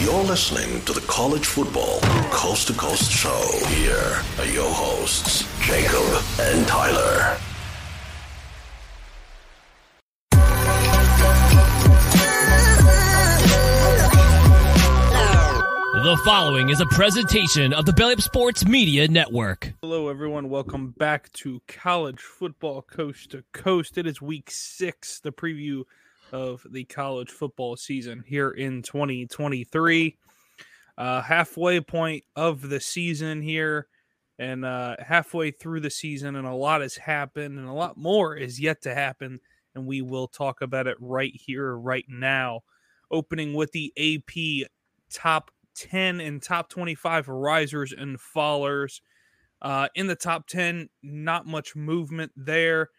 You're listening to the College Football Coast to Coast Show. Here are your hosts, Jacob and Tyler. The following is a presentation of the Belly Up Sports Media Network. Hello, everyone. Welcome back to College Football Coast to Coast. It is week six, the preview of the college football season here in 2023. Uh, halfway point of the season here, and uh, halfway through the season, and a lot has happened, and a lot more is yet to happen. And we will talk about it right here, right now. Opening with the AP top 10 and top 25 risers and fallers. Uh, in the top 10, not much movement there.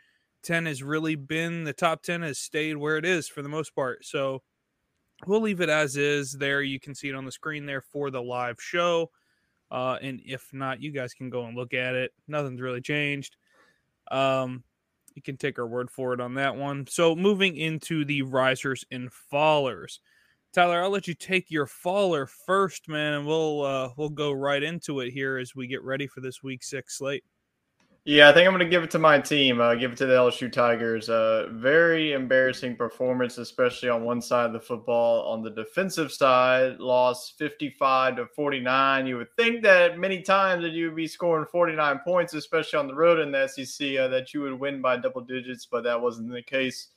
10 has really been the top 10 has stayed where it is for the most part. So we'll leave it as is there. You can see it on the screen there for the live show. Uh, and if not, you guys can go and look at it. Nothing's really changed. Um, you can take our word for it on that one. So moving into the risers and fallers. Tyler, I'll let you take your faller first, man, and we'll uh, we'll go right into it here as we get ready for this week six slate. Yeah, I think I'm going to give it to my team. Uh, give it to the LSU Tigers. Uh, very embarrassing performance, especially on one side of the football. On the defensive side, lost 55 to 49. You would think that many times that you would be scoring 49 points, especially on the road in the SEC, uh, that you would win by double digits, but that wasn't the case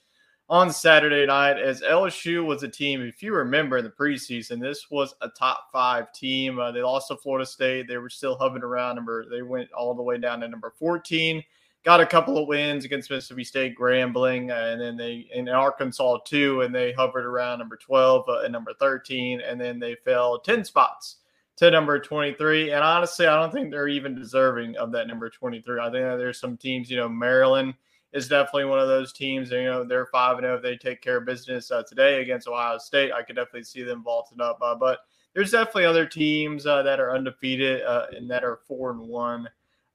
on Saturday night as LSU was a team, if you remember in the preseason, this was a top five team. Uh, they lost to Florida State. They were still hovering around number, they went all the way down to number 14. Got a couple of wins against Mississippi State, Grambling, uh, and then they in Arkansas too, and they hovered around number 12 uh, and number 13, and then they fell 10 spots to number 23. And honestly, I don't think they're even deserving of that number 23. I think there's some teams, you know, Maryland is definitely one of those teams. You know, they're five and zero. If they take care of business uh, today against Ohio State, I could definitely see them vaulting up. Uh, but there's definitely other teams uh, that are undefeated uh, and that are four and one.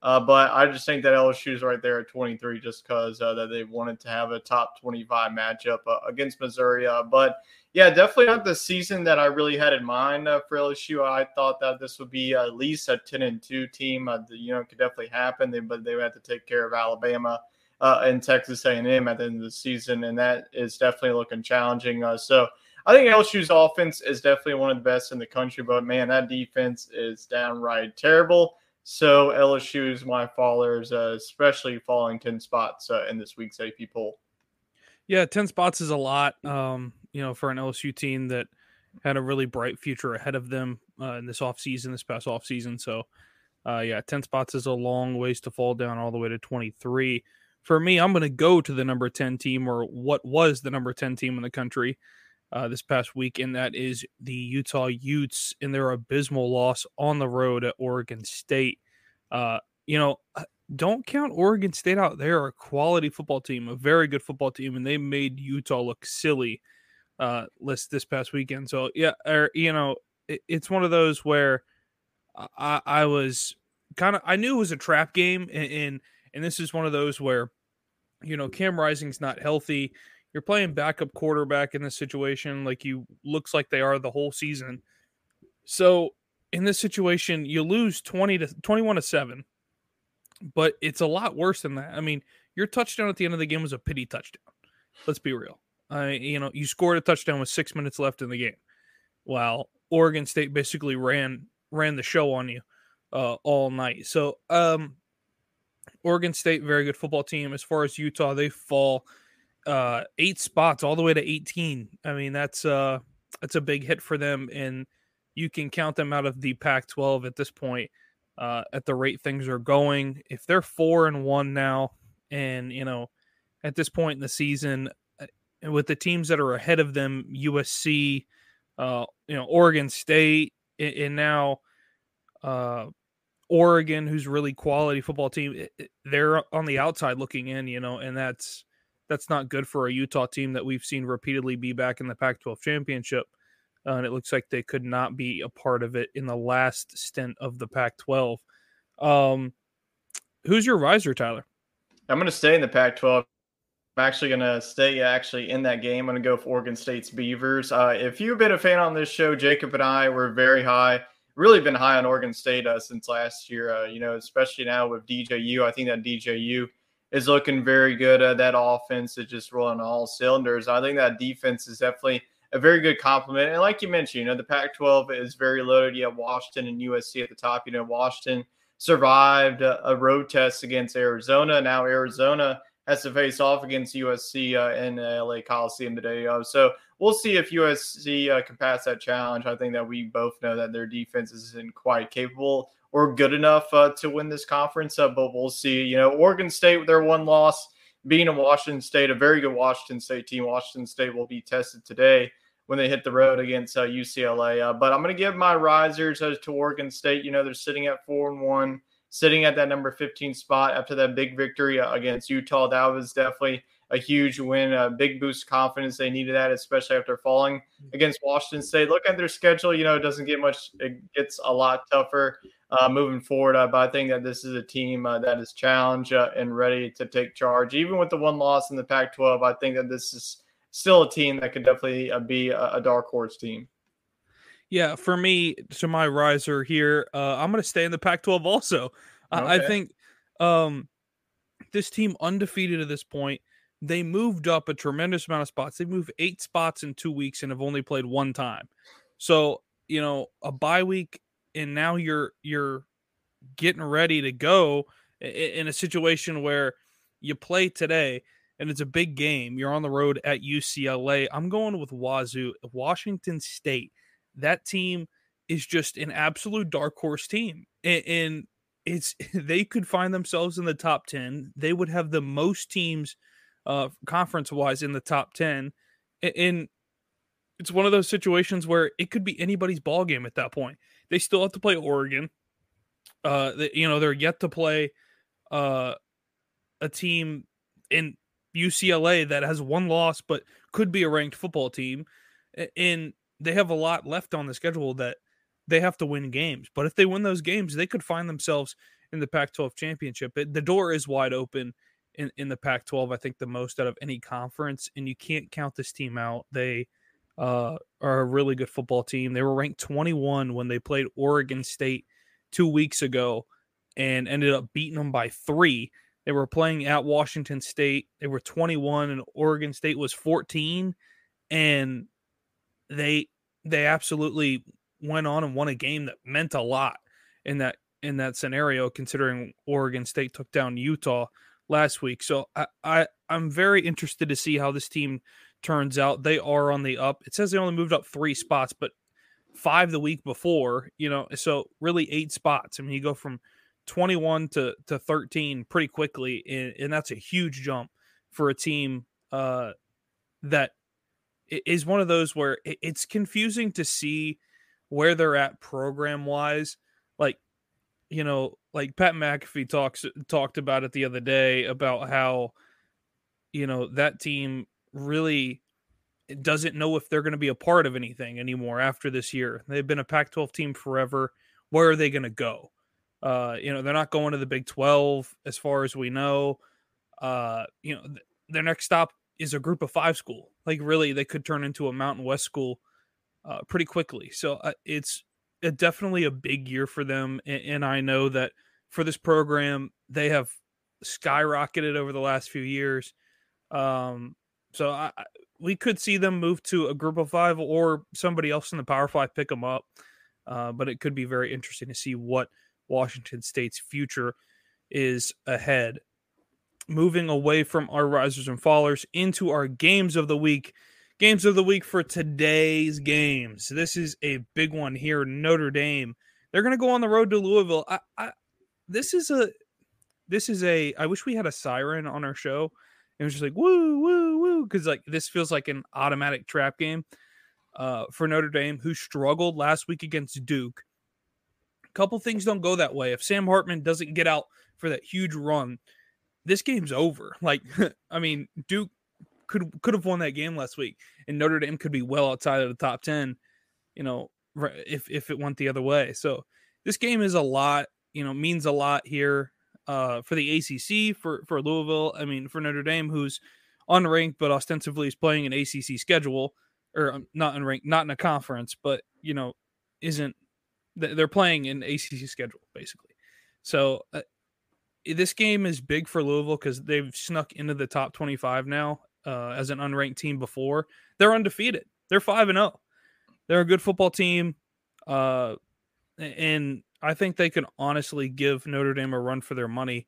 Uh, but I just think that LSU is right there at 23 just because uh, that they wanted to have a top 25 matchup against Missouri. but yeah, definitely not the season that I really had in mind for LSU. I thought that this would be at least a 10 and 2 team. you know, it could definitely happen, they, but they would have to take care of Alabama uh, in Texas A&M at the end of the season, and that is definitely looking challenging. Uh, so I think LSU's offense is definitely one of the best in the country, but man, that defense is downright terrible. So LSU is my fallers, uh, especially falling ten spots uh, in this week's AP poll. Yeah, ten spots is a lot. Um, you know, for an LSU team that had a really bright future ahead of them uh, in this offseason, this past offseason. So, uh, yeah, ten spots is a long ways to fall down all the way to twenty three for me, I'm going to go to the number 10 team or what was the number 10 team in the country uh, this past week, and that is the Utah Utes in their abysmal loss on the road at Oregon State. Uh, you know, uh, don't count Oregon State out. They're a quality football team, a very good football team, and they made Utah look silly uh, this past weekend. So yeah, or er, you know, it, it's one of those where I, I was kind of I knew it was a trap game, and, and and this is one of those where you know, Cam Rising's not healthy. You're playing backup quarterback in this situation, like you looks like they are the whole season. So in this situation, you lose 20 to 21 to 7. But it's a lot worse than that. I mean, your touchdown at the end of the game was a pity touchdown. Let's be real. I you know, you scored a touchdown with 6 minutes left in the game. While Oregon State basically ran ran the show on you uh, all night. So, um Oregon State, very good football team. As far as Utah, they fall uh, eight spots all the way to 18. I mean, that's uh, that's a big hit for them, and you can count them out of the Pac-12 at this point. Uh, at the rate things are going, if they're four and one now, and you know, at this point in the season, uh, with the teams that are ahead of them, USC, uh, you know, Oregon State, and, and now uh, Oregon, who's really quality football team. They're on the outside looking in, you know, and that's that's not good for a Utah team that we've seen repeatedly be back in the Pac-12 championship. Uh, and it looks like they could not be a part of it in the last stint of the Pac-12. Um, who's your riser, Tyler? I'm going to stay in the Pac-12. I'm actually going to stay actually in that game. I'm going to go for Oregon State's Beavers. Uh, if you've been a fan on this show, Jacob and I were very high, really been high on Oregon State uh, since last year. Uh, you know, especially now with DJU. I think that DJU is looking very good. Uh, that offense is just rolling all cylinders. I think that defense is definitely a very good compliment. And like you mentioned, you know, the Pac 12 is very loaded. You have Washington and USC at the top. You know, Washington survived a, a road test against Arizona. Now Arizona has to face off against USC uh, in LA Coliseum today. Uh, so we'll see if USC uh, can pass that challenge. I think that we both know that their defense isn't quite capable or good enough uh, to win this conference, uh, but we'll see. You know, Oregon State with their one loss, being a Washington State, a very good Washington State team. Washington State will be tested today when they hit the road against UCLA. Uh, but I'm going to give my risers to Oregon State. You know, they're sitting at four and one sitting at that number 15 spot after that big victory against Utah. That was definitely a huge win, a big boost of confidence. They needed that, especially after falling against Washington State. Look at their schedule. You know, it doesn't get much, it gets a lot tougher uh, moving forward. Uh, but I think that this is a team uh, that is challenged uh, and ready to take charge. Even with the one loss in the Pac 12, I think that this is still a team that could definitely uh, be a, a dark horse team. Yeah, for me, to my riser here, uh, I'm going to stay in the Pac-12 also. Okay. I, I think um, this team undefeated at this point. They moved up a tremendous amount of spots. They moved eight spots in two weeks and have only played one time. So you know a bye week, and now you're you're getting ready to go in a situation where you play today and it's a big game. You're on the road at UCLA. I'm going with Wazoo, Washington State that team is just an absolute dark horse team. And, and it's they could find themselves in the top 10. They would have the most teams uh, conference wise in the top 10. And it's one of those situations where it could be anybody's ball game at that point. They still have to play Oregon. Uh, you know, they're yet to play uh, a team in UCLA that has one loss but could be a ranked football team. And they have a lot left on the schedule that they have to win games. But if they win those games, they could find themselves in the Pac 12 championship. It, the door is wide open in, in the Pac 12, I think the most out of any conference. And you can't count this team out. They uh, are a really good football team. They were ranked 21 when they played Oregon State two weeks ago and ended up beating them by three. They were playing at Washington State. They were 21 and Oregon State was 14. And they they absolutely went on and won a game that meant a lot in that in that scenario considering Oregon State took down Utah last week. So I, I I'm very interested to see how this team turns out. They are on the up. It says they only moved up 3 spots, but 5 the week before, you know, so really 8 spots. I mean, you go from 21 to to 13 pretty quickly and, and that's a huge jump for a team uh that is one of those where it's confusing to see where they're at program wise. Like, you know, like Pat McAfee talks talked about it the other day about how, you know, that team really doesn't know if they're going to be a part of anything anymore after this year. They've been a Pac-12 team forever. Where are they going to go? Uh, you know, they're not going to the Big 12 as far as we know. Uh, you know, th- their next stop is a group of five school. Like really, they could turn into a Mountain West school uh, pretty quickly. So uh, it's a, definitely a big year for them, and, and, I know that for this program, they have skyrocketed over the last few years. Um, so I, we could see them move to a group of five or somebody else in the Power Five pick them up. Uh, but it could be very interesting to see what Washington State's future is ahead moving away from our risers and fallers into our games of the week. Games of the week for today's games. This is a big one here. Notre Dame. They're going to go on the road to Louisville. I, I, this is a, this is a. I wish we had a siren on our show. It was just like woo, woo, woo, because like this feels like an automatic trap game. uh, for Notre Dame, who struggled last week against Duke. A couple things don't go that way. If Sam Hartman doesn't get out for that huge run, this game's over. Like, I mean, Duke could could have won that game last week, and Notre Dame could be well outside of the top ten. You know, if if it went the other way. So this game is a lot. You know, means a lot here uh, for the ACC for for Louisville. I mean, for Notre Dame, who's unranked but ostensibly is playing an ACC schedule, or um, not unranked, not in a conference, but you know, isn't they're playing an ACC schedule basically. So uh, this game is big for Louisville because they've snuck into the top 25 now uh, as an unranked team before. They're undefeated. They're five and zero. Oh. They're a good football team, uh, and I think they can honestly give Notre Dame a run for their money,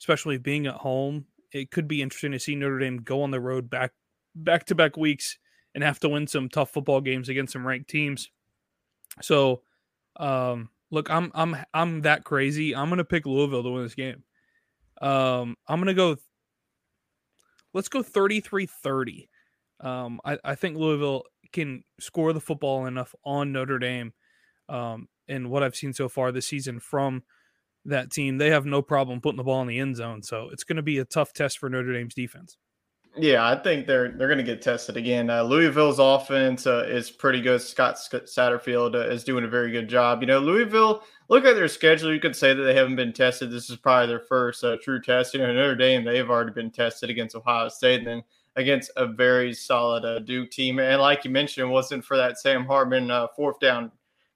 especially being at home. It could be interesting to see Notre Dame go on the road back back to back weeks and have to win some tough football games against some ranked teams. So, um, look, I'm I'm I'm that crazy. I'm gonna pick Louisville to win this game. Um, I'm gonna go let's go 33 30. Um, I, I think Louisville can score the football enough on Notre Dame. Um, and what I've seen so far this season from that team, they have no problem putting the ball in the end zone. So it's going to be a tough test for Notre Dame's defense. Yeah, I think they're they're going to get tested again. Uh, Louisville's offense uh, is pretty good. Scott Satterfield uh, is doing a very good job. You know, Louisville. Look at their schedule. You could say that they haven't been tested. This is probably their first uh, true test. You know, Notre Dame they've already been tested against Ohio State and then against a very solid uh, Duke team. And like you mentioned, it wasn't for that Sam Hartman uh, fourth down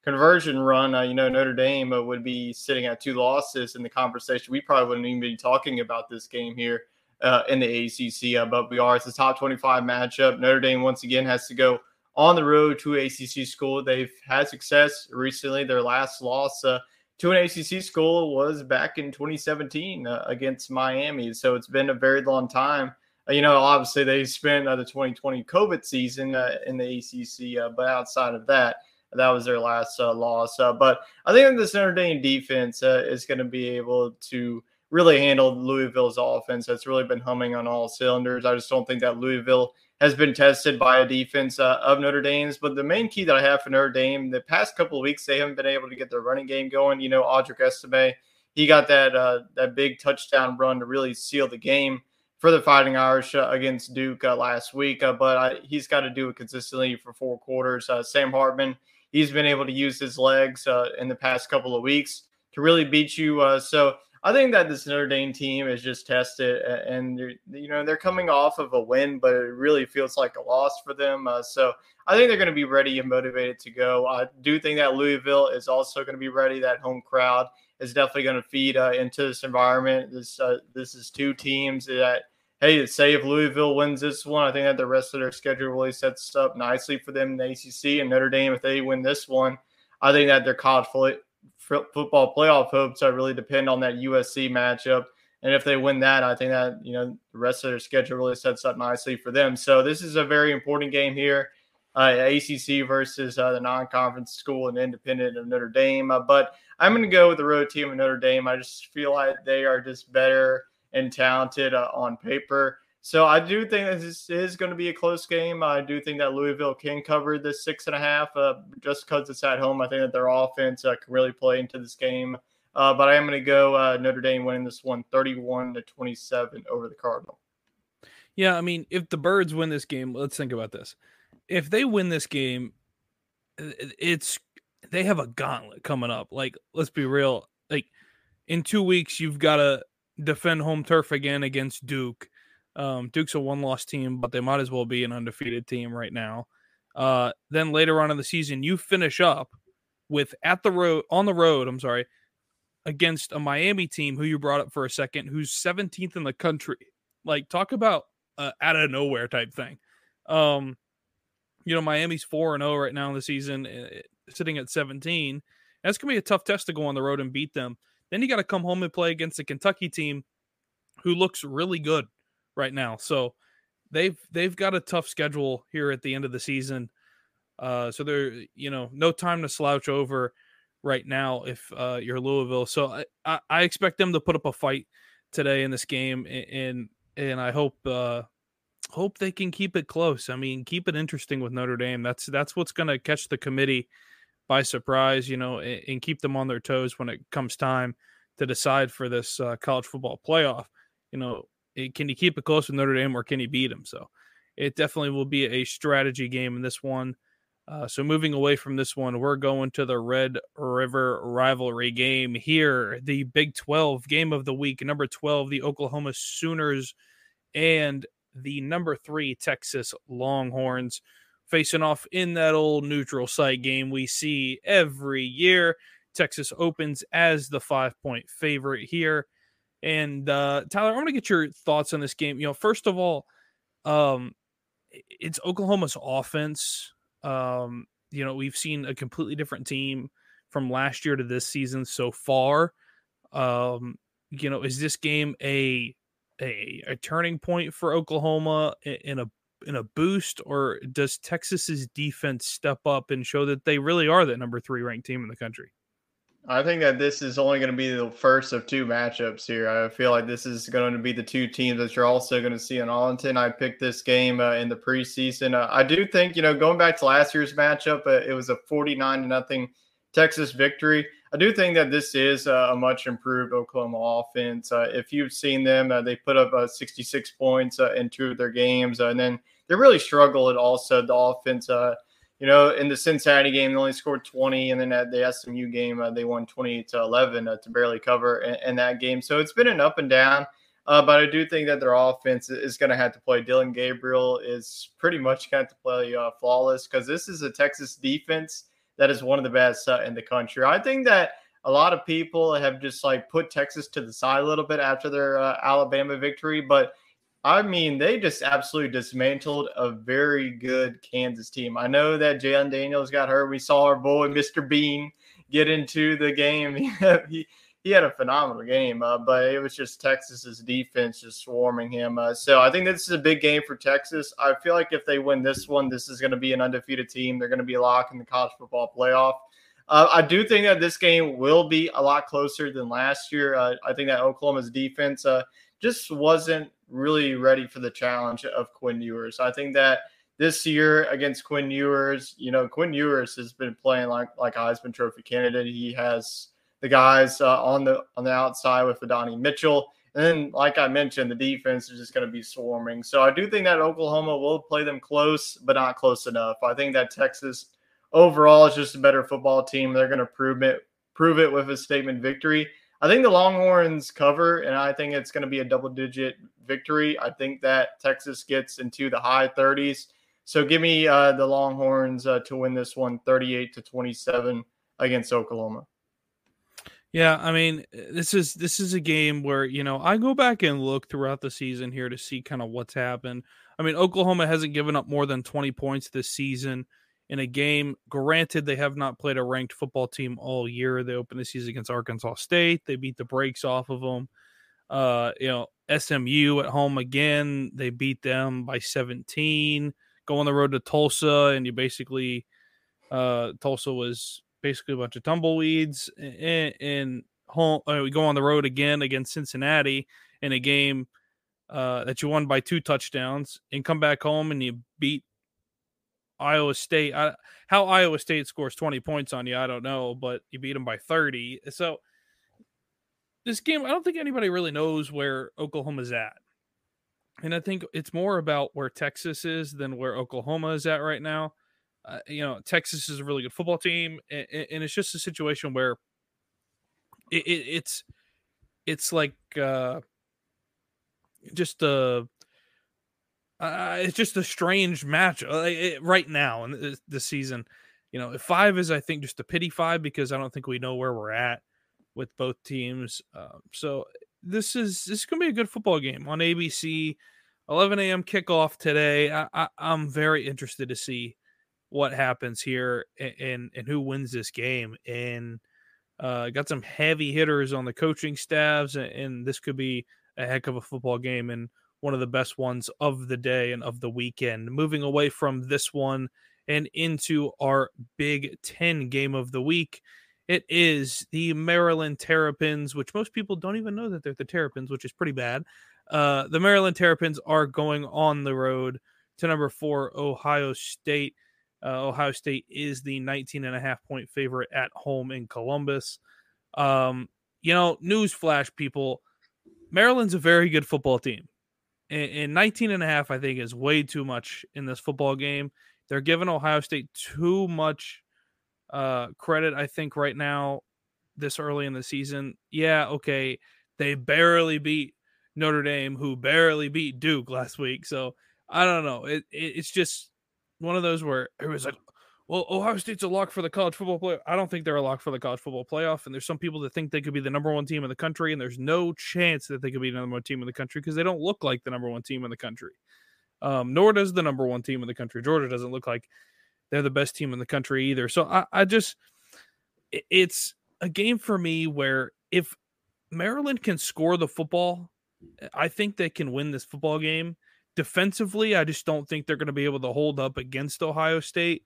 conversion run, you know, Notre Dame would be sitting at two losses in the conversation. We probably wouldn't even be talking about this game here uh, in the ACC, uh, but we are. It's a top 25 matchup. Notre Dame once again has to go on the road to ACC school. They've had success recently. Their last loss uh, to an ACC school was back in 2017 uh, against Miami. So it's been a very long time. Uh, you know, obviously they spent uh, the 2020 COVID season in the ACC, but outside of that, that was their last loss. but I think this Notre Dame defense is going to be able to really handled Louisville's offense that's really been humming on all cylinders. I just don't think that Louisville has been tested by a defense uh, of Notre Dame's. But the main key that I have for Notre Dame, the past couple weeks, they haven't been able to get their running game going. You know, Audric Estime, he got that uh, that big touchdown run to really seal the game for the Fighting Irish uh, against Duke uh, last week. Uh, but I, he's got to do it consistently for four quarters. Uh, Sam Hartman, he's been able to use his legs in the past couple of weeks to really beat you. so I think that this Notre Dame team is just tested, and you know they're coming off of a win, but it really feels like a loss for them. Uh, so I think they're going to be ready and motivated to go. I do think that Louisville is also going to be ready. That home crowd is definitely going to feed uh, into this environment. This uh, this is two teams that hey, say if Louisville wins this one, I think that the rest of their schedule really sets up nicely for them in the ACC and Notre Dame. If they win this one, I think that their college football playoff hopes are really depend on that USC matchup. And if they win that, I think that you know the rest of their schedule really sets up nicely for them. So this is a very important game here, uh, ACC versus uh, the non-conference school and independent of Notre Dame. Uh, but I'm going to go with the road team of Notre Dame. I just feel like they are just better and talented uh, on paper. So I do think this is going to be a close game. I do think that Louisville can cover this six and a half uh, just because it's at home. I think that their offense uh, can really play into this game. Uh, but I am going to go uh, Notre Dame winning this one 31 to 27 over the Cardinal. Yeah, I mean, if the Birds win this game, let's think about this. If they win this game, it's they have a gauntlet coming up. Like, let's be real. Like, in two weeks, you've got to defend home turf again against Duke um, Duke's a one loss team, but they might as well be an undefeated team right now. Uh, then later on in the season, you finish up with at the road on the road. I'm sorry, against a Miami team who you brought up for a second, who's 17th in the country. Like talk about uh, out of nowhere type thing. Um, you know, Miami's four and zero oh right now in the season, uh, sitting at 17. That's gonna be a tough test to go on the road and beat them. Then you got to come home and play against a Kentucky team who looks really good right now. So they've they've got a tough schedule here at the end of the season. Uh, so they're you know no time to slouch over right now if uh, you're Louisville. So I, I, I expect them to put up a fight today in this game, and and I hope uh, hope they can keep it close. I mean, keep it interesting with Notre Dame. That's that's what's going to catch the committee by surprise, you know, and, and, keep them on their toes when it comes time to decide for this uh, college football playoff. You know, can he keep it close with Notre Dame or can he beat them? So it definitely will be a strategy game in this one. Uh, so moving away from this one, we're going to the Red River rivalry game here, the Big 12 game of the week. Number 12, the Oklahoma Sooners and the number three Texas Longhorns facing off in that old neutral site game we see every year. Texas opens as the five point favorite here. And uh, Tyler, I want to get your thoughts on this game. You know, first of all, um, it's Oklahoma's offense. Um, you know, we've seen a completely different team from last year to this season so far. Um, you know, is this game a a, a turning point for Oklahoma in a in a boost, or does Texas's defense step up and show that they really are the number three ranked team in the country? I think that this is only going to be the first of two matchups here. I feel like this is going to be the two teams that you're also going to see in Arlington. I picked this game uh, in the preseason. Uh, I do think, you know, going back to last year's matchup, uh, it was a 49 to nothing Texas victory. I do think that this is a much improved Oklahoma offense. Uh, if you've seen them, uh, they put up uh, 66 points uh, in two of their games, uh, and then they really struggled also the offense. Uh, you know, in the Cincinnati game, they only scored 20, and then at the SMU game, they won 28 to 11 to barely cover in, in, that game. So it's been an up and down. but I do think that their offense is going to have to play. Dillon Gabriel is pretty much going to play flawless because this is a Texas defense that is one of the best uh, in the country. I think that a lot of people have just like put Texas to the side a little bit after their uh, Alabama victory, but I mean, they just absolutely dismantled a very good Kansas team. I know that Jalon Daniels got hurt. We saw our boy Mr. Bean get into the game. he he had a phenomenal game, uh, but it was just Texas's defense just swarming him. Uh, so I think this is a big game for Texas. I feel like if they win this one, this is going to be an undefeated team. They're going to be locked in the college football playoff. Uh, I do think that this game will be a lot closer than last year. Uh, I think that Oklahoma's defense uh, just wasn't really ready for the challenge of Quinn Ewers. I think that this year against Quinn Ewers, you know, Quinn Ewers has been playing like like Heisman Trophy candidate. He has the guys uh, on the on the outside with Adonai Mitchell. And then, like I mentioned, the defense is just going to be swarming. So I do think that Oklahoma will play them close, but not close enough. I think that Texas overall is just a better football team. They're going to prove it prove it with a statement victory. I think the Longhorns cover, and I think it's going to be a double digit victory. I think that Texas gets into the high 30s. So give me uh, the Longhorns uh, to win this one 38 to 27 against Oklahoma. Yeah, I mean, this is this is a game where you know I go back and look throughout the season here to see kind of what's happened. I mean, Oklahoma hasn't given up more than twenty points this season in a game. Granted, they have not played a ranked football team all year. They opened the season against Arkansas State. They beat the brakes off of them. Uh, you know, SMU at home again. They beat them by seventeen. Go on the road to Tulsa, and you basically, uh, Tulsa was basically a bunch of tumbleweeds. And, home, uh, we go on the road again against Cincinnati in a game uh, that you won by two touchdowns, and come back home and you beat Iowa State. I, how Iowa State scores twenty points on you, I don't know, but you beat them by thirty. So this game, I don't think anybody really knows where Oklahoma's at. And I think it's more about where Texas is than where Oklahoma is at right now uh, you know, Texas is a really good football team, and, and it's just a situation where it, it, it's it's like uh, just a uh, it's just a strange match uh, it, right now in the, season. You know, five is I think just a pity five because I don't think we know where we're at with both teams. Uh, so this is this is gonna be a good football game on ABC. 11 a.m. kickoff today. I, I, I'm very interested to see what happens here and and who wins this game. And uh, got some heavy hitters on the coaching staffs, and this could be a heck of a football game and one of the best ones of the day and of the weekend. Moving away from this one and into our Big Ten game of the week. It is the Maryland Terrapins, which most people don't even know that they're the Terrapins, which is pretty bad. Uh, the Maryland Terrapins are going on the road to number four, Ohio State. Uh, Ohio State is the 19 and a half point favorite at home in Columbus. Um, you know, newsflash, people, Maryland's a very good football team. And, and 19 and a half, I think, is way too much in this football game. They're giving Ohio State too much uh, credit, I think, right now, this early in the season. Yeah, okay. They barely beat Notre Dame, who barely beat Duke last week. So I don't know. It, it it's just one of those where it was like, well, Ohio State's a lock for the college football playoff. I don't think they're a lock for the college football playoff. And there's some people that think they could be the number one team in the country, and there's no chance that they could be the number one team in the country because they don't look like the number one team in the country. Um, nor does the number one team in the country. Georgia doesn't look like they're the best team in the country either. So I, I just, it's a game for me where if Maryland can score the football, I think they can win this football game. Defensively, I just don't think they're going to be able to hold up against Ohio State.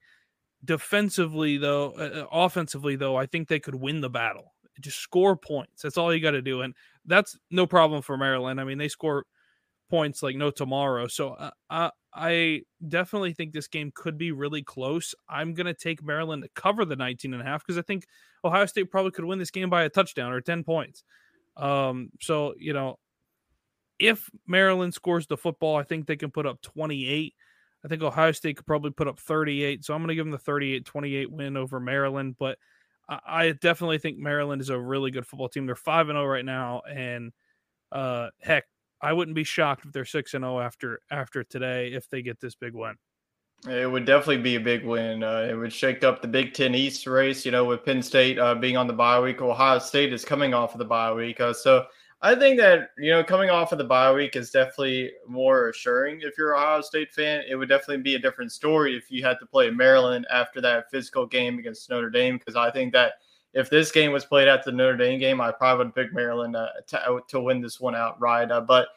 Defensively, though, uh, uh, offensively, though, I think they could win the battle. Just score points. That's all you got to do. And that's no problem for Maryland. I mean, they score points like no tomorrow. So uh, I, I definitely think this game could be really close. I'm going to take Maryland to cover the 19 and a half because I think Ohio State probably could win this game by a touchdown or 10 points. Um, so, you know, if Maryland scores the football, I think they can put up 28. I think Ohio State could probably put up 38. So I'm going to give them the 38 28 win over Maryland. But I, definitely think Maryland is a really good football team. They're 5 and 0 right now. And uh, heck, I wouldn't be shocked if they're 6 and 0 after after today if they get this big win. It would definitely be a big win. Uh, it would shake up the Big Ten East race, you know, with Penn State uh, being on the bye week. Ohio State is coming off of the bye week. Uh, so I think that you know coming off of the bye week is definitely more assuring. If you're a Ohio State fan, it would definitely be a different story if you had to play Maryland after that physical game against Notre Dame. Because I think that if this game was played at the Notre Dame game, I probably would pick Maryland uh, to, to win this one outright. Uh, but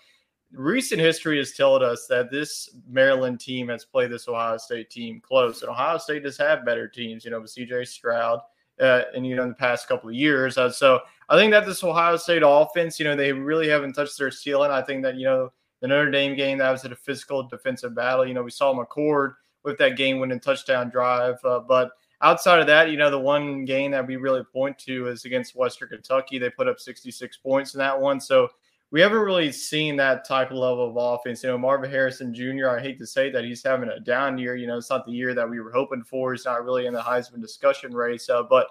recent history has told us that this Maryland team has played this Ohio State team close, and Ohio State does have better teams. You know, with C.J. Stroud uh, and you know in the past couple of years. Uh, so I think that this Ohio State offense, you know, they really haven't touched their ceiling. I think that you know the Notre Dame game that was a physical defensive battle. You know, we saw McCord with that game-winning touchdown drive, uh, but outside of that, you know, the one game that we really point to is against Western Kentucky. They put up 66 points in that one. So we haven't really seen that type of level of offense. You know, Marvin Harrison Jr., I hate to say that he's having a down year. You know, it's not the year that we were hoping for. He's not really in the Heisman discussion race. Uh, but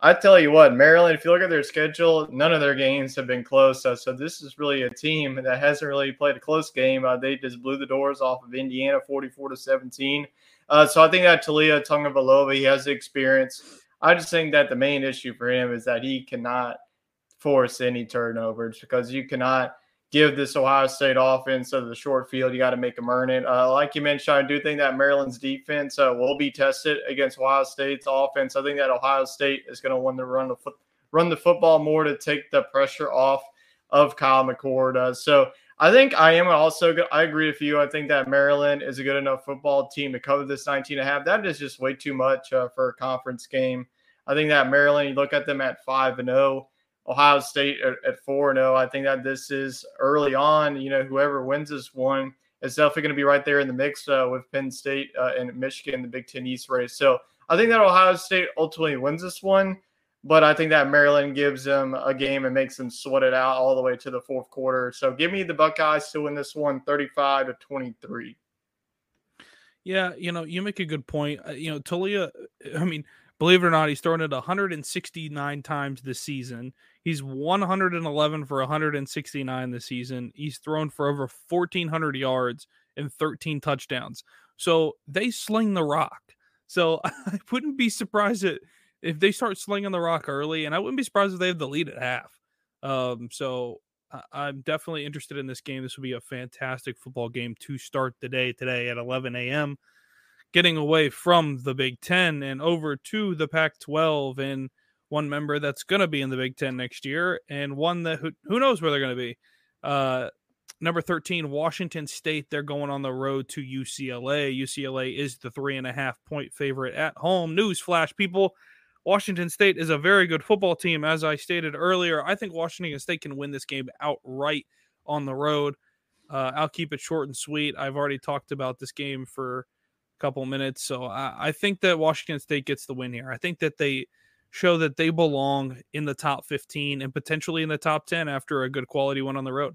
I tell you what, Maryland, if you look at their schedule, none of their games have been close. Uh, so this is really a team that hasn't really played a close game. Uh, they just blew the doors off of Indiana 44 to 17. Uh, so I think that Taulia Tagovailoa, he has the experience. I just think that the main issue for him is that he cannot – force any turnovers because you cannot give this Ohio State offense of the short field. You got to make them earn it. Uh, like you mentioned, I do think that Maryland's defense uh, will be tested against Ohio State's offense. I think that Ohio State is going to want to run the foot, run the football more to take the pressure off of Kyle McCord. Uh, so I think I am also good. I agree with you. I think that Maryland is a good enough football team to cover this 19 and a half. That is just way too much uh, for a conference game. I think that Maryland, you look at them at 5 and 0 Ohio State at, 4 0. I think that this is early on. You know, whoever wins this one is definitely going to be right there in the mix uh, with Penn State uh, and Michigan, the Big Ten East race. So I think that Ohio State ultimately wins this one, but I think that Maryland gives them a game and makes them sweat it out all the way to the fourth quarter. So give me the Buckeyes to win this one 35 to 23. Yeah, you know, you make a good point. Uh, you know, Taulia, I mean, believe it or not, he's thrown it 169 times this season. He's 111 for 169 this season. He's thrown for over 1,400 yards and 13 touchdowns. So they sling the rock. So I wouldn't be surprised if they start slinging the rock early, and I wouldn't be surprised if they have the lead at half. Um, so I'm definitely interested in this game. This will be a fantastic football game to start the day today at 11 a.m. Getting away from the Big Ten and over to the Pac 12 and one member that's going to be in the Big Ten next year, and one that who, who knows where they're going to be. Uh, number 13, Washington State. They're going on the road to UCLA. UCLA is the three and a half point favorite at home. Newsflash, people. Washington State is a very good football team, as I stated earlier. I think Washington State can win this game outright on the road. Uh, I'll keep it short and sweet. I've already talked about this game for a couple minutes, so I, I think that Washington State gets the win here. I think that they show that they belong in the top 15 and potentially in the top 10 after a good quality one on the road.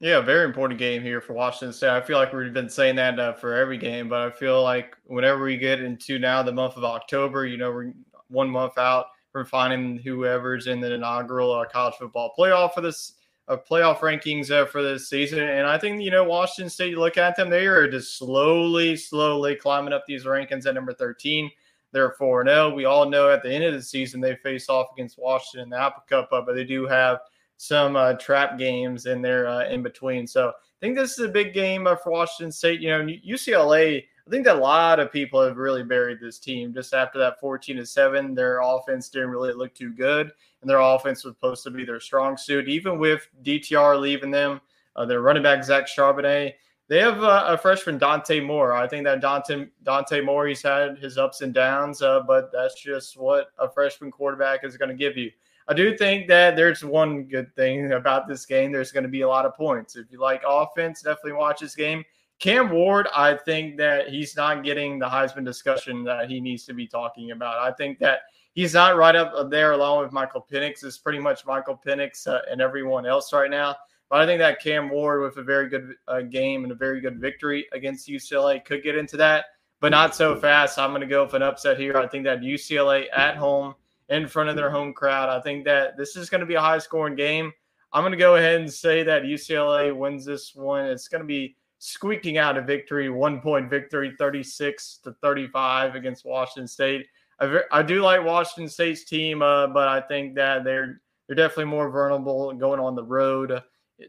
Yeah, very important game here for Washington State. I feel like we've been saying that uh, for every game, but I feel like whenever we get into now the month of October, you know, we're one month out from finding whoever's in the inaugural uh, college football playoff for this uh, playoff rankings uh, for this season. And I think, you know, Washington State, you look at them, they are just slowly, slowly climbing up these rankings at number 13. They're 4 0. We all know at the end of the season, they face off against Washington in the Apple Cup, but they do have some uh, trap games in there uh, in between. So I think this is a big game uh, for Washington State. You know, UCLA. I think that a lot of people have really buried this team just after that 14 to 7. Their offense didn't really look too good, and their offense was supposed to be their strong suit. Even with DTR leaving them, uh, their running back, Zach Charbonnet, they have uh, a freshman, Dante Moore. I think that Dante, Dante Moore, he's had his ups and downs, uh, but that's just what a freshman quarterback is going to give you. I do think that there's one good thing about this game. There's going to be a lot of points. If you like offense, definitely watch this game. Cam Ward, I think that he's not getting the Heisman discussion that he needs to be talking about. I think that he's not right up there along with Michael Penix. It's pretty much Michael Penix uh, and everyone else right now. But I think that Cam Ward, with a very good uh, game and a very good victory against UCLA, could get into that, but not so fast. I'm going to go with an upset here. I think that UCLA at home – in front of their home crowd. I think that this is going to be a high scoring game. I'm going to go ahead and say that UCLA wins this one. It's going to be squeaking out a victory, one point victory, 36 to 35 against Washington State. I, do like Washington State's team, uh, but I think that they're they're definitely more vulnerable going on the road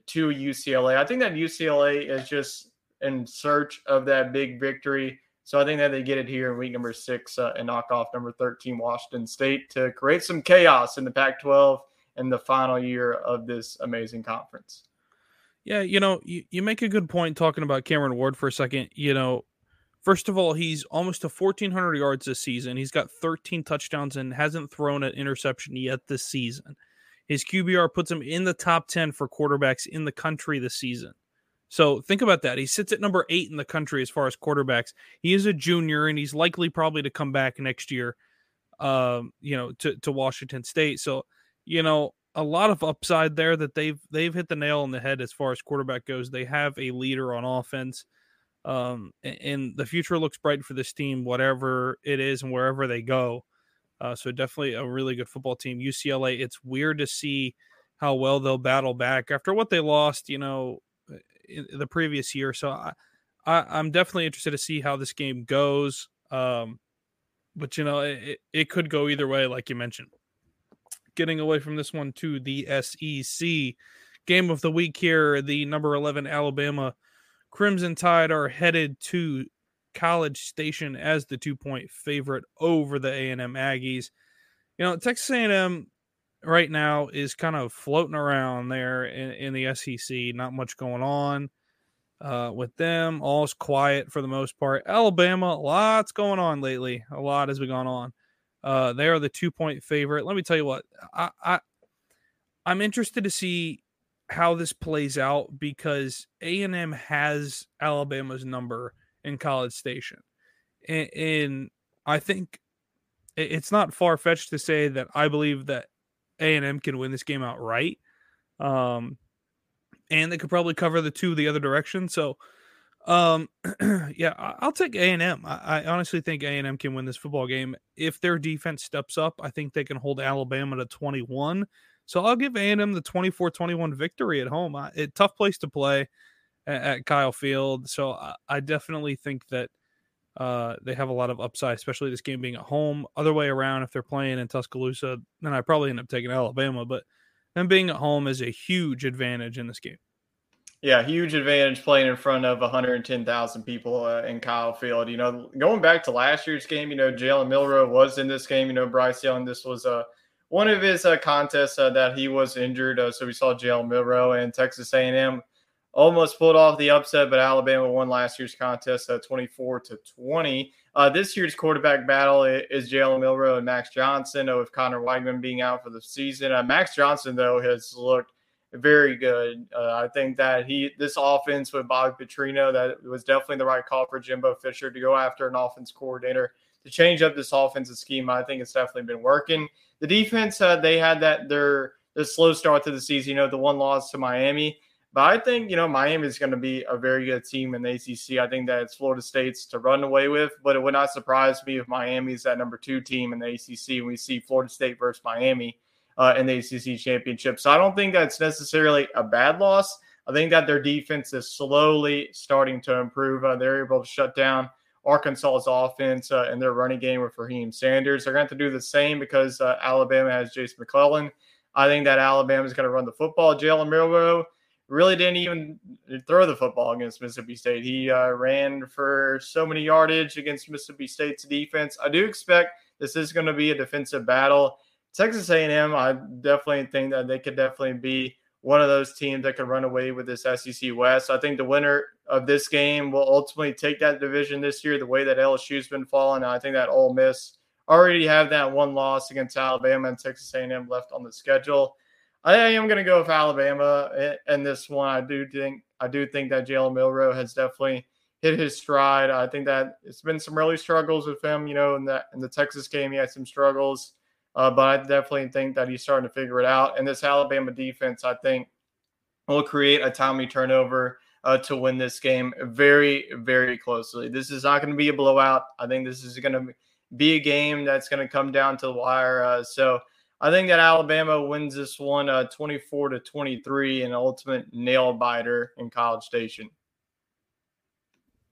to UCLA. I think that UCLA is just in search of that big victory. So I think that they get it here in week number six uh, and knock off number 13 Washington State to create some chaos in the Pac 12 in the final year of this amazing conference. Yeah, you know, you, you make a good point talking about Cameron Ward for a second. You know, first of all, he's almost to 1,400 yards this season. He's got 13 touchdowns and hasn't thrown an interception yet this season. His QBR puts him in the top 10 for quarterbacks in the country this season. So think about that. He sits at number eight in the country as far as quarterbacks. He is a junior, and he's likely probably to come back next year. Um, you know, to to Washington State. So you know, a lot of upside there that they've they've hit the nail on the head as far as quarterback goes. They have a leader on offense. Um, and the future looks bright for this team, whatever it is and wherever they go. Uh, so definitely a really good football team. UCLA, it's weird to see how well they'll battle back after what they lost. You know, the previous year. So I, I am definitely interested to see how this game goes. Um, but you know, it, it could go either way, like you mentioned. Getting away from this one to the SEC game of the week here, the number 11 Alabama Crimson Tide are headed to College Station as the two point favorite over the A&M Aggies. You know, Texas A&M right now is kind of floating around there in, in the SEC. Not much going on uh, with them. All's quiet for the most part. Alabama, lots going on lately. A lot has been going on. Uh, they are the two point favorite. Let me tell you what I, I I'm interested to see how this plays out because A and M has Alabama's number in College Station, and, and I think it's not far fetched to say that I believe that a&M can win this game outright. Um, and they could probably cover the two the other direction. So, um, yeah, I'll take A&M. I, I honestly think A&M can win this football game. If their defense steps up, I think they can hold Alabama to 21. So I'll give A&M the 24-21 victory at home. A tough place to play at, at Kyle Field. So I, I definitely think that uh, they have a lot of upside, especially this game being at home. Other way around, if they're playing in Tuscaloosa, then I probably end up taking Alabama. But them being at home is a huge advantage in this game. Yeah, huge advantage playing in front of 110,000 people uh, in Kyle Field. You know, going back to last year's game, you know, Jalen Milroe was in this game. You know, Bryce Young, this was uh, one of his uh, contests uh, that he was injured. Uh, so we saw Jalen Milroe and Texas A&M almost pulled off the upset, but Alabama won last year's contest at 24 to 20. Uh, this year's quarterback battle is Jalen Milroe and Max Johnson, with Conner Weigman being out for the season. Uh, Max Johnson, though, has looked very good. Uh, I think that he this offense with Bobby Petrino that was definitely the right call for Jimbo Fisher to go after an offense coordinator to change up this offensive scheme. I think it's definitely been working. The defense, uh, they had that their the slow start to the season. You know, the one loss to Miami. But I think, you know, Miami is going to be a very good team in the ACC. I think that it's Florida State's to run away with, but it would not surprise me if Miami is that number two team in the ACC we see Florida State versus Miami uh, in the ACC championship. So I don't think that's necessarily a bad loss. I think that their defense is slowly starting to improve. Uh, they're able to shut down Arkansas's offense uh, and their running game with Raheim Sanders. They're going to have to do the same because uh, Alabama has Jason McClellan. I think that Alabama is going to run the football. Jalen Milroe really didn't even throw the football against Mississippi State. He uh, ran for so many yardage against Mississippi State's defense. I do expect this is going to be a defensive battle. Texas A&M, I definitely think that they could definitely be one of those teams that could run away with this SEC West. I think the winner of this game will ultimately take that division this year. The way that LSU's been falling, I think that Ole Miss already have that one loss against Alabama and Texas A&M left on the schedule. I am going to go with Alabama in this one. I do think I do think that Jalen Milroe has definitely hit his stride. I think that it's been some early struggles with him. You know, in that in the Texas game, he had some struggles, uh, but I definitely think that he's starting to figure it out. And this Alabama defense, I think, will create a timely turnover uh, to win this game very, very closely. This is not going to be a blowout. I think this is going to be a game that's going to come down to the wire. Uh, so I think that Alabama wins this one uh, 24 to 23, an ultimate nail biter in College Station.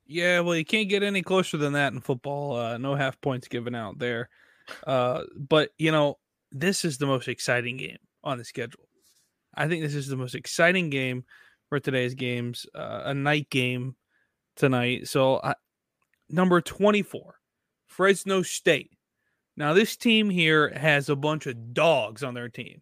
Yeah, well, you can't get any closer than that in football. Uh, no half points given out there. Uh, but, you know, this is the most exciting game on the schedule. I think this is the most exciting game for today's games, uh, a night game tonight. So, number 24, Fresno State now, this team here has a bunch of dogs on their team.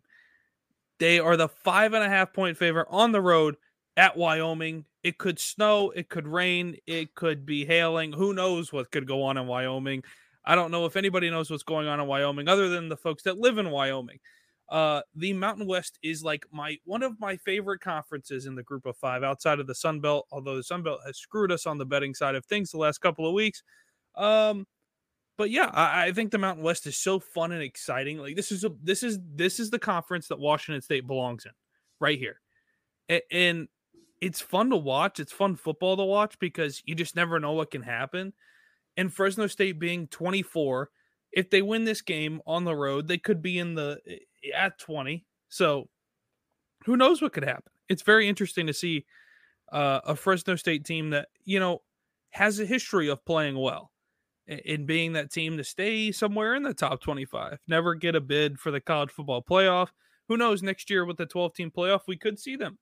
They are the five and a half point favorite on the road at Wyoming. It could snow, it could rain, it could be hailing. Who knows what could go on in Wyoming? I don't know if anybody knows what's going on in Wyoming other than the folks that live in Wyoming. Uh, the Mountain West is like my one of my favorite conferences in the group of five outside of the Sun Belt, although the Sun Belt has screwed us on the betting side of things the last couple of weeks. Um, but yeah, I, I, think the Mountain West is so fun and exciting. Like this is a this is this is the conference that Washington State belongs in, right here, and, and it's fun to watch. It's fun football to watch because you just never know what can happen. And Fresno State being 24, if they win this game on the road, they could be in the at 20. So who knows what could happen? It's very interesting to see uh, a Fresno State team that you know has a history of playing well in being that team to stay somewhere in the top 25, never get a bid for the college football playoff. Who knows next year with the 12 team playoff, we could see them.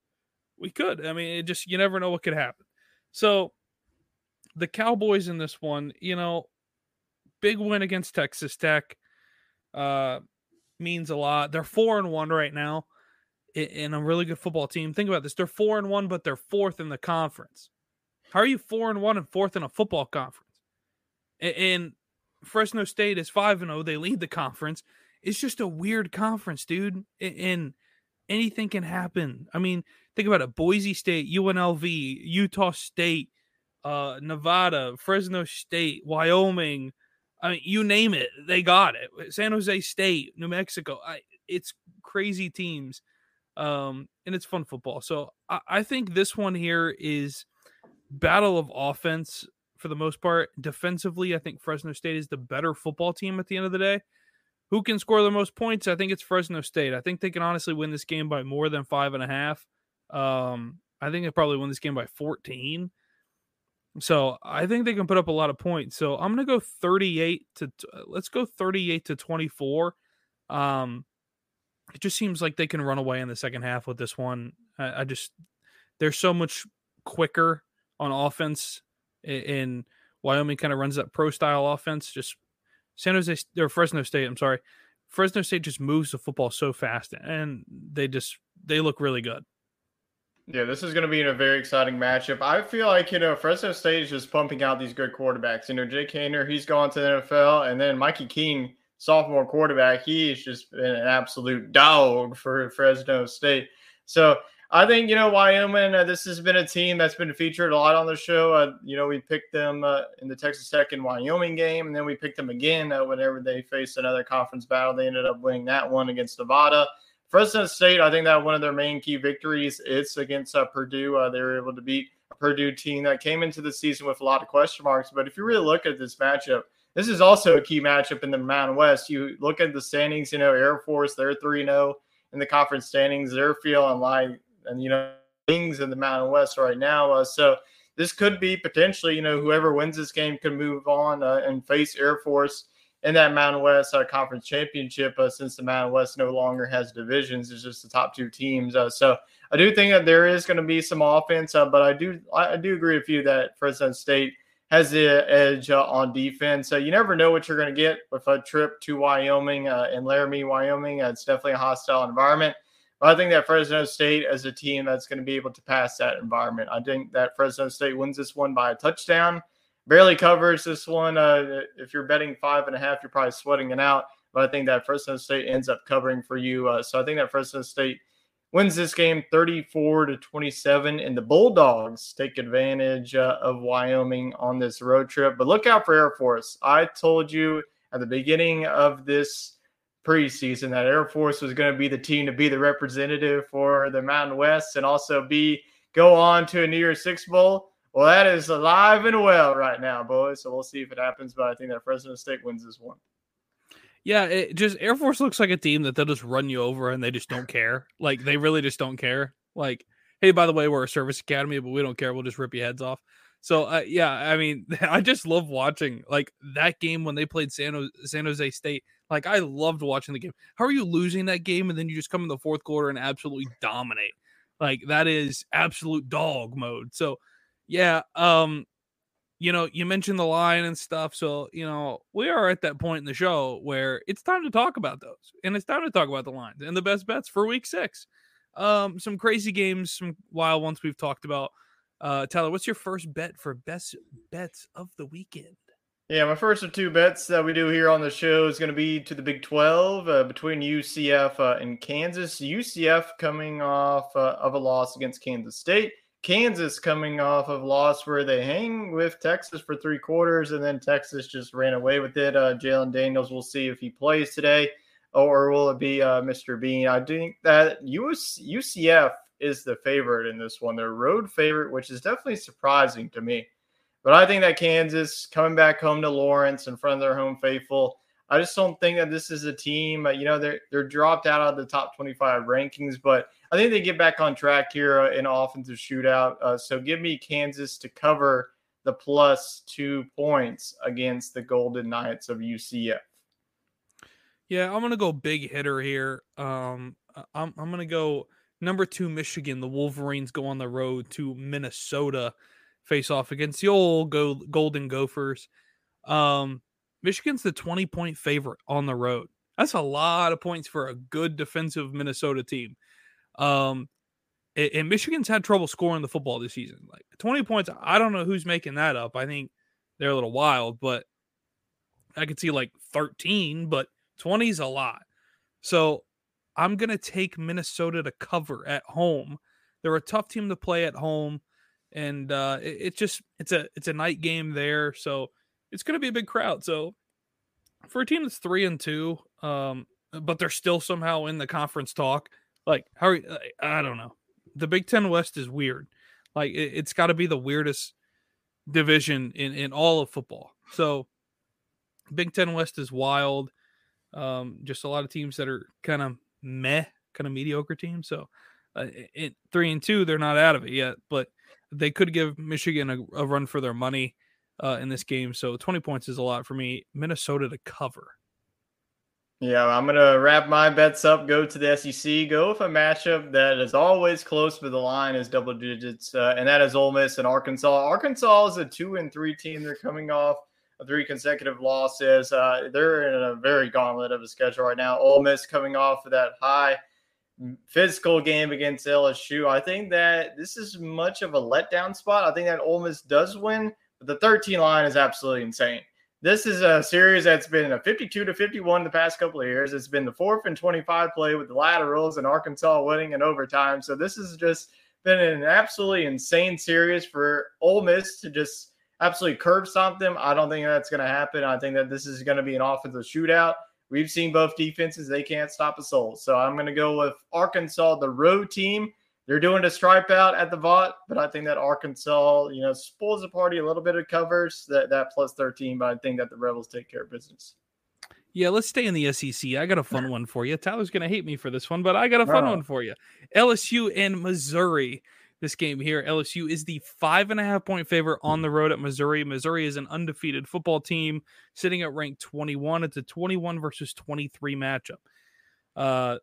We could. I mean, it just, you never know what could happen. So the Cowboys in this one, you know, big win against Texas Tech uh, means a lot. They're four and one right now in a really good football team. Think about this. They're four and one, but they're fourth in the conference. How are you four and one and fourth in a football conference? And Fresno State is 5 and 0. They lead the conference. It's just a weird conference, dude. And anything can happen. I mean, think about it. Boise State, UNLV, Utah State, uh, Nevada, Fresno State, Wyoming. I mean, you name it, they got it. San Jose State, New Mexico. I, it's crazy teams. Um, and it's fun football. So I, I think this one here is battle of offense for the most part. Defensively, I think Fresno State is the better football team at the end of the day. Who can score the most points? I think it's Fresno State. I think they can honestly win this game by more than five and a half. Um, I think they probably win this game by 14. So I think they can put up a lot of points. So I'm gonna go 38 to let's go 38 to 24. Um, it just seems like they can run away in the second half with this one. I, I just they're so much quicker on offense in Wyoming kind of runs that pro style offense. Just San Jose or Fresno State, I'm sorry. Fresno State just moves the football so fast and they just they look really good. Yeah, this is going to be a very exciting matchup. I feel like, you know, Fresno State is just pumping out these good quarterbacks. You know, Jake Haener, he's gone to the NFL, and then Mikey Keene, sophomore quarterback, he's just been an absolute dog for Fresno State. So I think you know Wyoming. Uh, this has been a team that's been featured a lot on the show. Uh, you know, we picked them uh, in the Texas Tech and Wyoming game, and then we picked them again uh, whenever they faced another conference battle. They ended up winning that one against Nevada. Fresno State, I think that one of their main key victories is against uh, Purdue. Uh, they were able to beat a Purdue team that came into the season with a lot of question marks. But if you really look at this matchup, this is also a key matchup in the Mountain West. You look at the standings. You know, Air Force they're three zero oh in the conference standings. They're feeling like and you know things in the Mountain West right now. Uh, so this could be potentially, you know, whoever wins this game could move on uh, and face Air Force in that Mountain West uh, Conference Championship. Uh, since the Mountain West no longer has divisions, it's just the top two teams. Uh, so I do think that there is going to be some offense, uh, but I do I, do agree with you that Fresno State has the edge on defense. So you never know what you're going to get with a trip to Wyoming and Laramie, Wyoming. it's definitely a hostile environment. I think that Fresno State as a team that's going to be able to pass that environment. I think that Fresno State wins this one by a touchdown. Barely covers this one. Uh, if you're betting five and a half, you're probably sweating it out. But I think that Fresno State ends up covering for you. Uh, so I think that Fresno State wins this game 34 to 27 and the bulldogs take advantage uh, of wyoming on this road trip but look out for air force i told you at the beginning of this preseason that Air Force was going to be the team to be the representative for the Mountain West and also be go on to a New Year's Six Bowl. Well, that is alive and well right now, boys. So we'll see if it happens. But I think that Fresno State wins this one. Yeah, it just Air Force looks like a team that they'll just run you over and they just don't care. Like they really just don't care. Like, hey, by the way, we're a service academy, but we don't care. We'll just rip your heads off. So uh, yeah, I mean, I just love watching like that game when they played San Jose, San Jose State. Like I loved watching the game. How are you losing that game and then you just come in the fourth quarter and absolutely dominate? Like that is absolute dog mode. So yeah, um, you know, you mentioned the line and stuff. So, you know, we are at that point in the show where it's time to talk about those. And it's time to talk about the lines and the best bets for week six. Um, some crazy games, some wild ones we've talked about. Uh, Tyler, what's your first bet for best bets of the weekend? Yeah, my first of two bets that we do here on the show is going to be to the Big 12 uh, between UCF uh, and Kansas. UCF coming off uh, of a loss against Kansas State. Kansas coming off of loss where they hang with Texas for three quarters, and then Texas just ran away with it. Uh, Jalon Daniels, we'll see if he plays today, or will it be uh, Mr. Bean? I think that US, UCF is the favorite in this one. They're road favorite, which is definitely surprising to me. But I think that Kansas coming back home to Lawrence in front of their home faithful, I just don't think that this is a team. Uh, you know, they're they're dropped out of the top 25 rankings, but I think they get back on track here uh, in offensive shootout. Uh, so give me Kansas to cover the plus two points against the Golden Knights of UCF. Yeah, I'm gonna go big hitter here. Um, I'm I'm gonna go Number two, Michigan. The Wolverines go on the road to Minnesota, face off against the old Golden Gophers. Um, Michigan's the 20 point favorite on the road. That's a lot of points for a good defensive Minnesota team. Um, and Michigan's had trouble scoring the football this season. Like 20 points, I don't know who's making that up. I think they're a little wild, but I could see like 13, but 20 is a lot. So I'm going to take Minnesota to cover at home. They're a tough team to play at home, and uh, it, it's just it's a it's a night game there, so it's going to be a big crowd. So for a team that's three and two, um, but they're still somehow in the conference talk, like how are, I don't know. The Big Ten West is weird. Like it, it's got to be the weirdest division in in all of football. So Big Ten West is wild. Um, just a lot of teams that are kind of meh kind of mediocre teams. So uh, it, three and two, they're not out of it yet, but they could give Michigan a, a run for their money uh, in this game. So 20 points is a lot for me. Minnesota to cover. Yeah, I'm gonna wrap my bets up. Go to the SEC. Go with a matchup that is always close, but the line is double digits, uh, and that is Ole Miss and Arkansas. Arkansas is a two and three team. They're coming off three consecutive losses. Uh, they're in a very gauntlet of a schedule right now. Ole Miss coming off of that high physical game against LSU. I think that this is much of a letdown spot. I think that Ole Miss does win, but the 13 line is absolutely insane. this is a series that's been a 52 to 51 the past couple of years. It's been the fourth and 25 play with the laterals and Arkansas winning in overtime. So this has just been an absolutely insane series for Ole Miss to just absolutely curb them. I don't think that's going to happen. I think that this is going to be an offensive shootout. We've seen both defenses; they can't stop a soul. So I'm going to go with Arkansas, the road team. They're doing a stripe out at the Vaught, but I think that Arkansas, you know, spoils the party a little bit of covers that that plus 13, but I think that the Rebels take care of business. Yeah, let's stay in the SEC. I got a fun one for you. Tyler's going to hate me for this one, but I got a fun one for you. LSU and Missouri. This game here, LSU is the five and a half point favorite on the road at Missouri. Missouri is an undefeated football team sitting at rank 21. It's a 21 versus 23 matchup. Uh,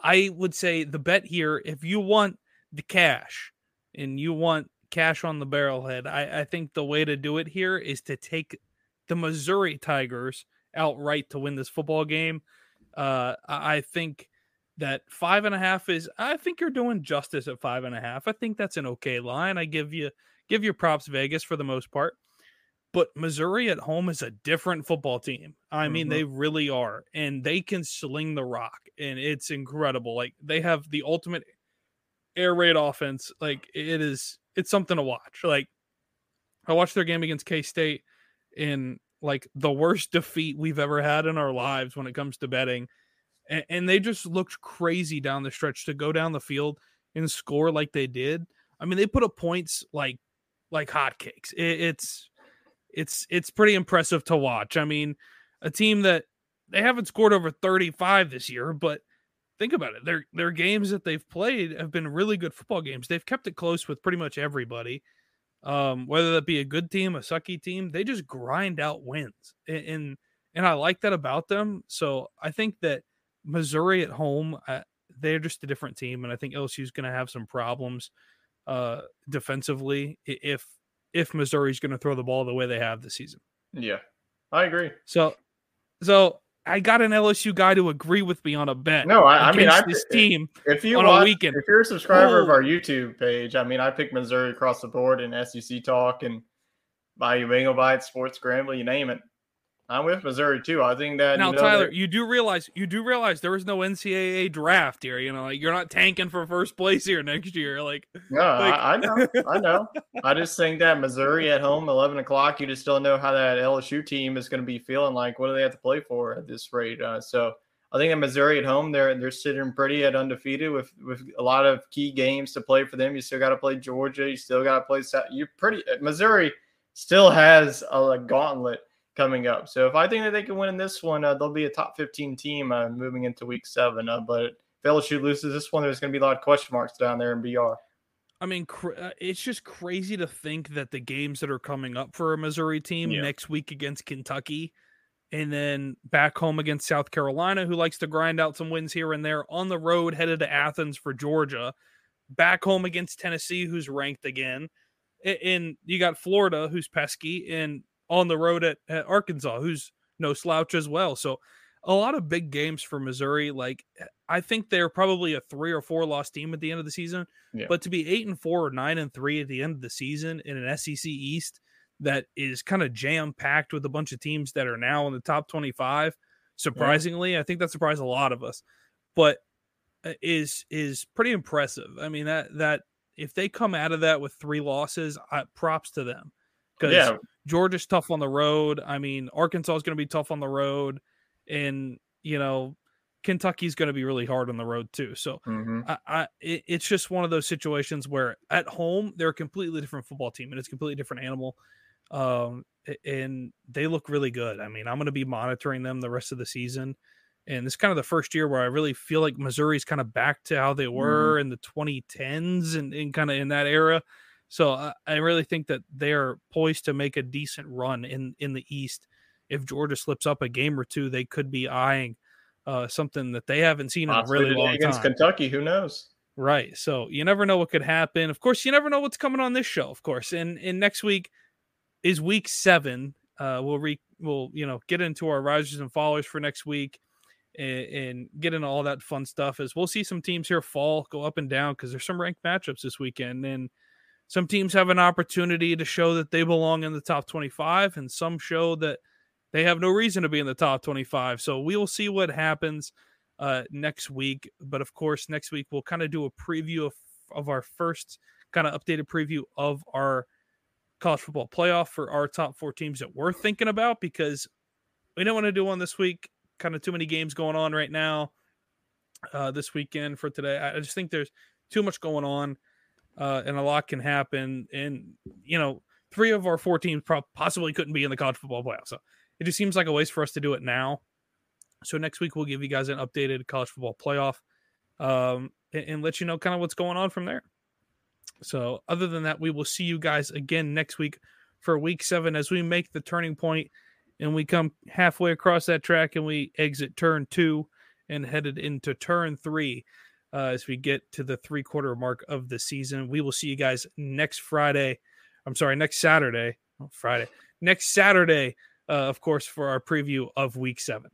I would say the bet here, if you want the cash and you want cash on the barrelhead, I, I think the way to do it here is to take the Missouri Tigers outright to win this football game. Uh, I think that five and a half is. I think you're doing justice at five and a half. I think that's an okay line. I give you give your props Vegas for the most part. But Missouri at home is a different football team. I mean, mm-hmm. they really are. And they can sling the rock. And it's incredible. Like they have the ultimate air raid offense. Like it is it's something to watch. Like I watched their game against K State in like the worst defeat we've ever had in our lives when it comes to betting. And, and they just looked crazy down the stretch to go down the field and score like they did. I mean, they put up points like like hotcakes. It, it's it's it's pretty impressive to watch. I mean, a team that they haven't scored over 35 this year, but think about it. Their their games that they've played have been really good football games. They've kept it close with pretty much everybody. Um, whether that be a good team, a sucky team, they just grind out wins. And and, and I like that about them. So I think that Missouri at home, uh, they're just a different team, and I think LSU is going to have some problems uh, defensively if if Missouri's going to throw the ball the way they have this season. Yeah, I agree. So, so I got an LSU guy to agree with me on a bet. No, I, I mean, I this team. If you on watch, a weekend, if you're a subscriber oh. of our YouTube page, I mean, I pick Missouri across the board in SEC talk and Bayou Bengal Bites, Sports Scramble, you name it. I'm with Missouri too. I think that now, you know, Tyler, you do realize you do realize there is no NCAA draft here. You know, like you're not tanking for first place here next year. Like, no, like... I, I, know, I know. I just think that Missouri at home, eleven o'clock. You just don't know how that LSU team is going to be feeling. Like, what do they have to play for at this rate? Uh, so, I think that Missouri at home, they're they're sitting pretty at undefeated with with a lot of key games to play for them. You still got to play Georgia. You still got to play. You're pretty Missouri still has a, a gauntlet coming up. So if I think that they can win in this one, uh, they'll be a top 15 team uh, moving into week seven. Uh, but if LSU loses this one, there's going to be a lot of question marks down there in BR. I mean, cr- uh, it's just crazy to think that the games that are coming up for a Missouri team yeah. next week against Kentucky, and then back home against South Carolina, who likes to grind out some wins here and there, on the road headed to Athens for Georgia, back home against Tennessee, who's ranked again, and you got Florida, who's pesky, and on the road at, at Arkansas, who's no slouch as well. So a lot of big games for Missouri. Like I think they're probably a three or four loss team at the end of the season. Yeah. But to be eight and four or nine and three at the end of the season in an SEC East that is kind of jam packed with a bunch of teams that are now in the top twenty five. Surprisingly, yeah. I think that surprised a lot of us, but uh, is is pretty impressive. I mean that that if they come out of that with three losses, uh, props to them because yeah. Georgia's tough on the road. I mean, Arkansas is going to be tough on the road, and you know, Kentucky's going to be really hard on the road too. So, mm-hmm. I, I it, it's just one of those situations where at home they're a completely different football team and it's a completely different animal. Um, and they look really good. I mean, I'm going to be monitoring them the rest of the season. And this is kind of the first year where I really feel like Missouri's kind of back to how they mm-hmm. were mm-hmm. in the 2010s and, and kind of in that era. So uh, I really think that they're poised to make a decent run in in the East. If Georgia slips up a game or two, they could be eyeing uh, something that they haven't seen Possibly in a really long against time. Kentucky, who knows? Right. So you never know what could happen. Of course, you never know what's coming on this show. Of course, and and next week is week seven. Uh, we'll re we'll you know get into our risers and fallers for next week. And, and get into all that fun stuff as we'll see some teams here fall go up and down because there's some ranked matchups this weekend and some teams have an opportunity to show that they belong in the top 25 and some show that they have no reason to be in the top 25. So we will see what happens uh, next week. But of course, next week we'll kind of do a preview of, of our first kind of updated preview of our college football playoff for our top four teams that we're thinking about because we don't want to do one this week. Kind of too many games going on right now uh, this weekend for today. I just think there's too much going on uh, and a lot can happen. And, you know, three of our four teams possibly couldn't be in the college football playoff. So it just seems like a waste for us to do it now. So next week we'll give you guys an updated college football playoff um, and, and let you know kind of what's going on from there. So other than that, we will see you guys again next week for week seven as we make the turning point and we come halfway across that track and we exit turn two and headed into turn three uh, as we get to the three quarter mark of the season. We will see you guys next Friday. I'm sorry, next Saturday. Oh, Friday. Next Saturday, uh, of course, for our preview of week seven.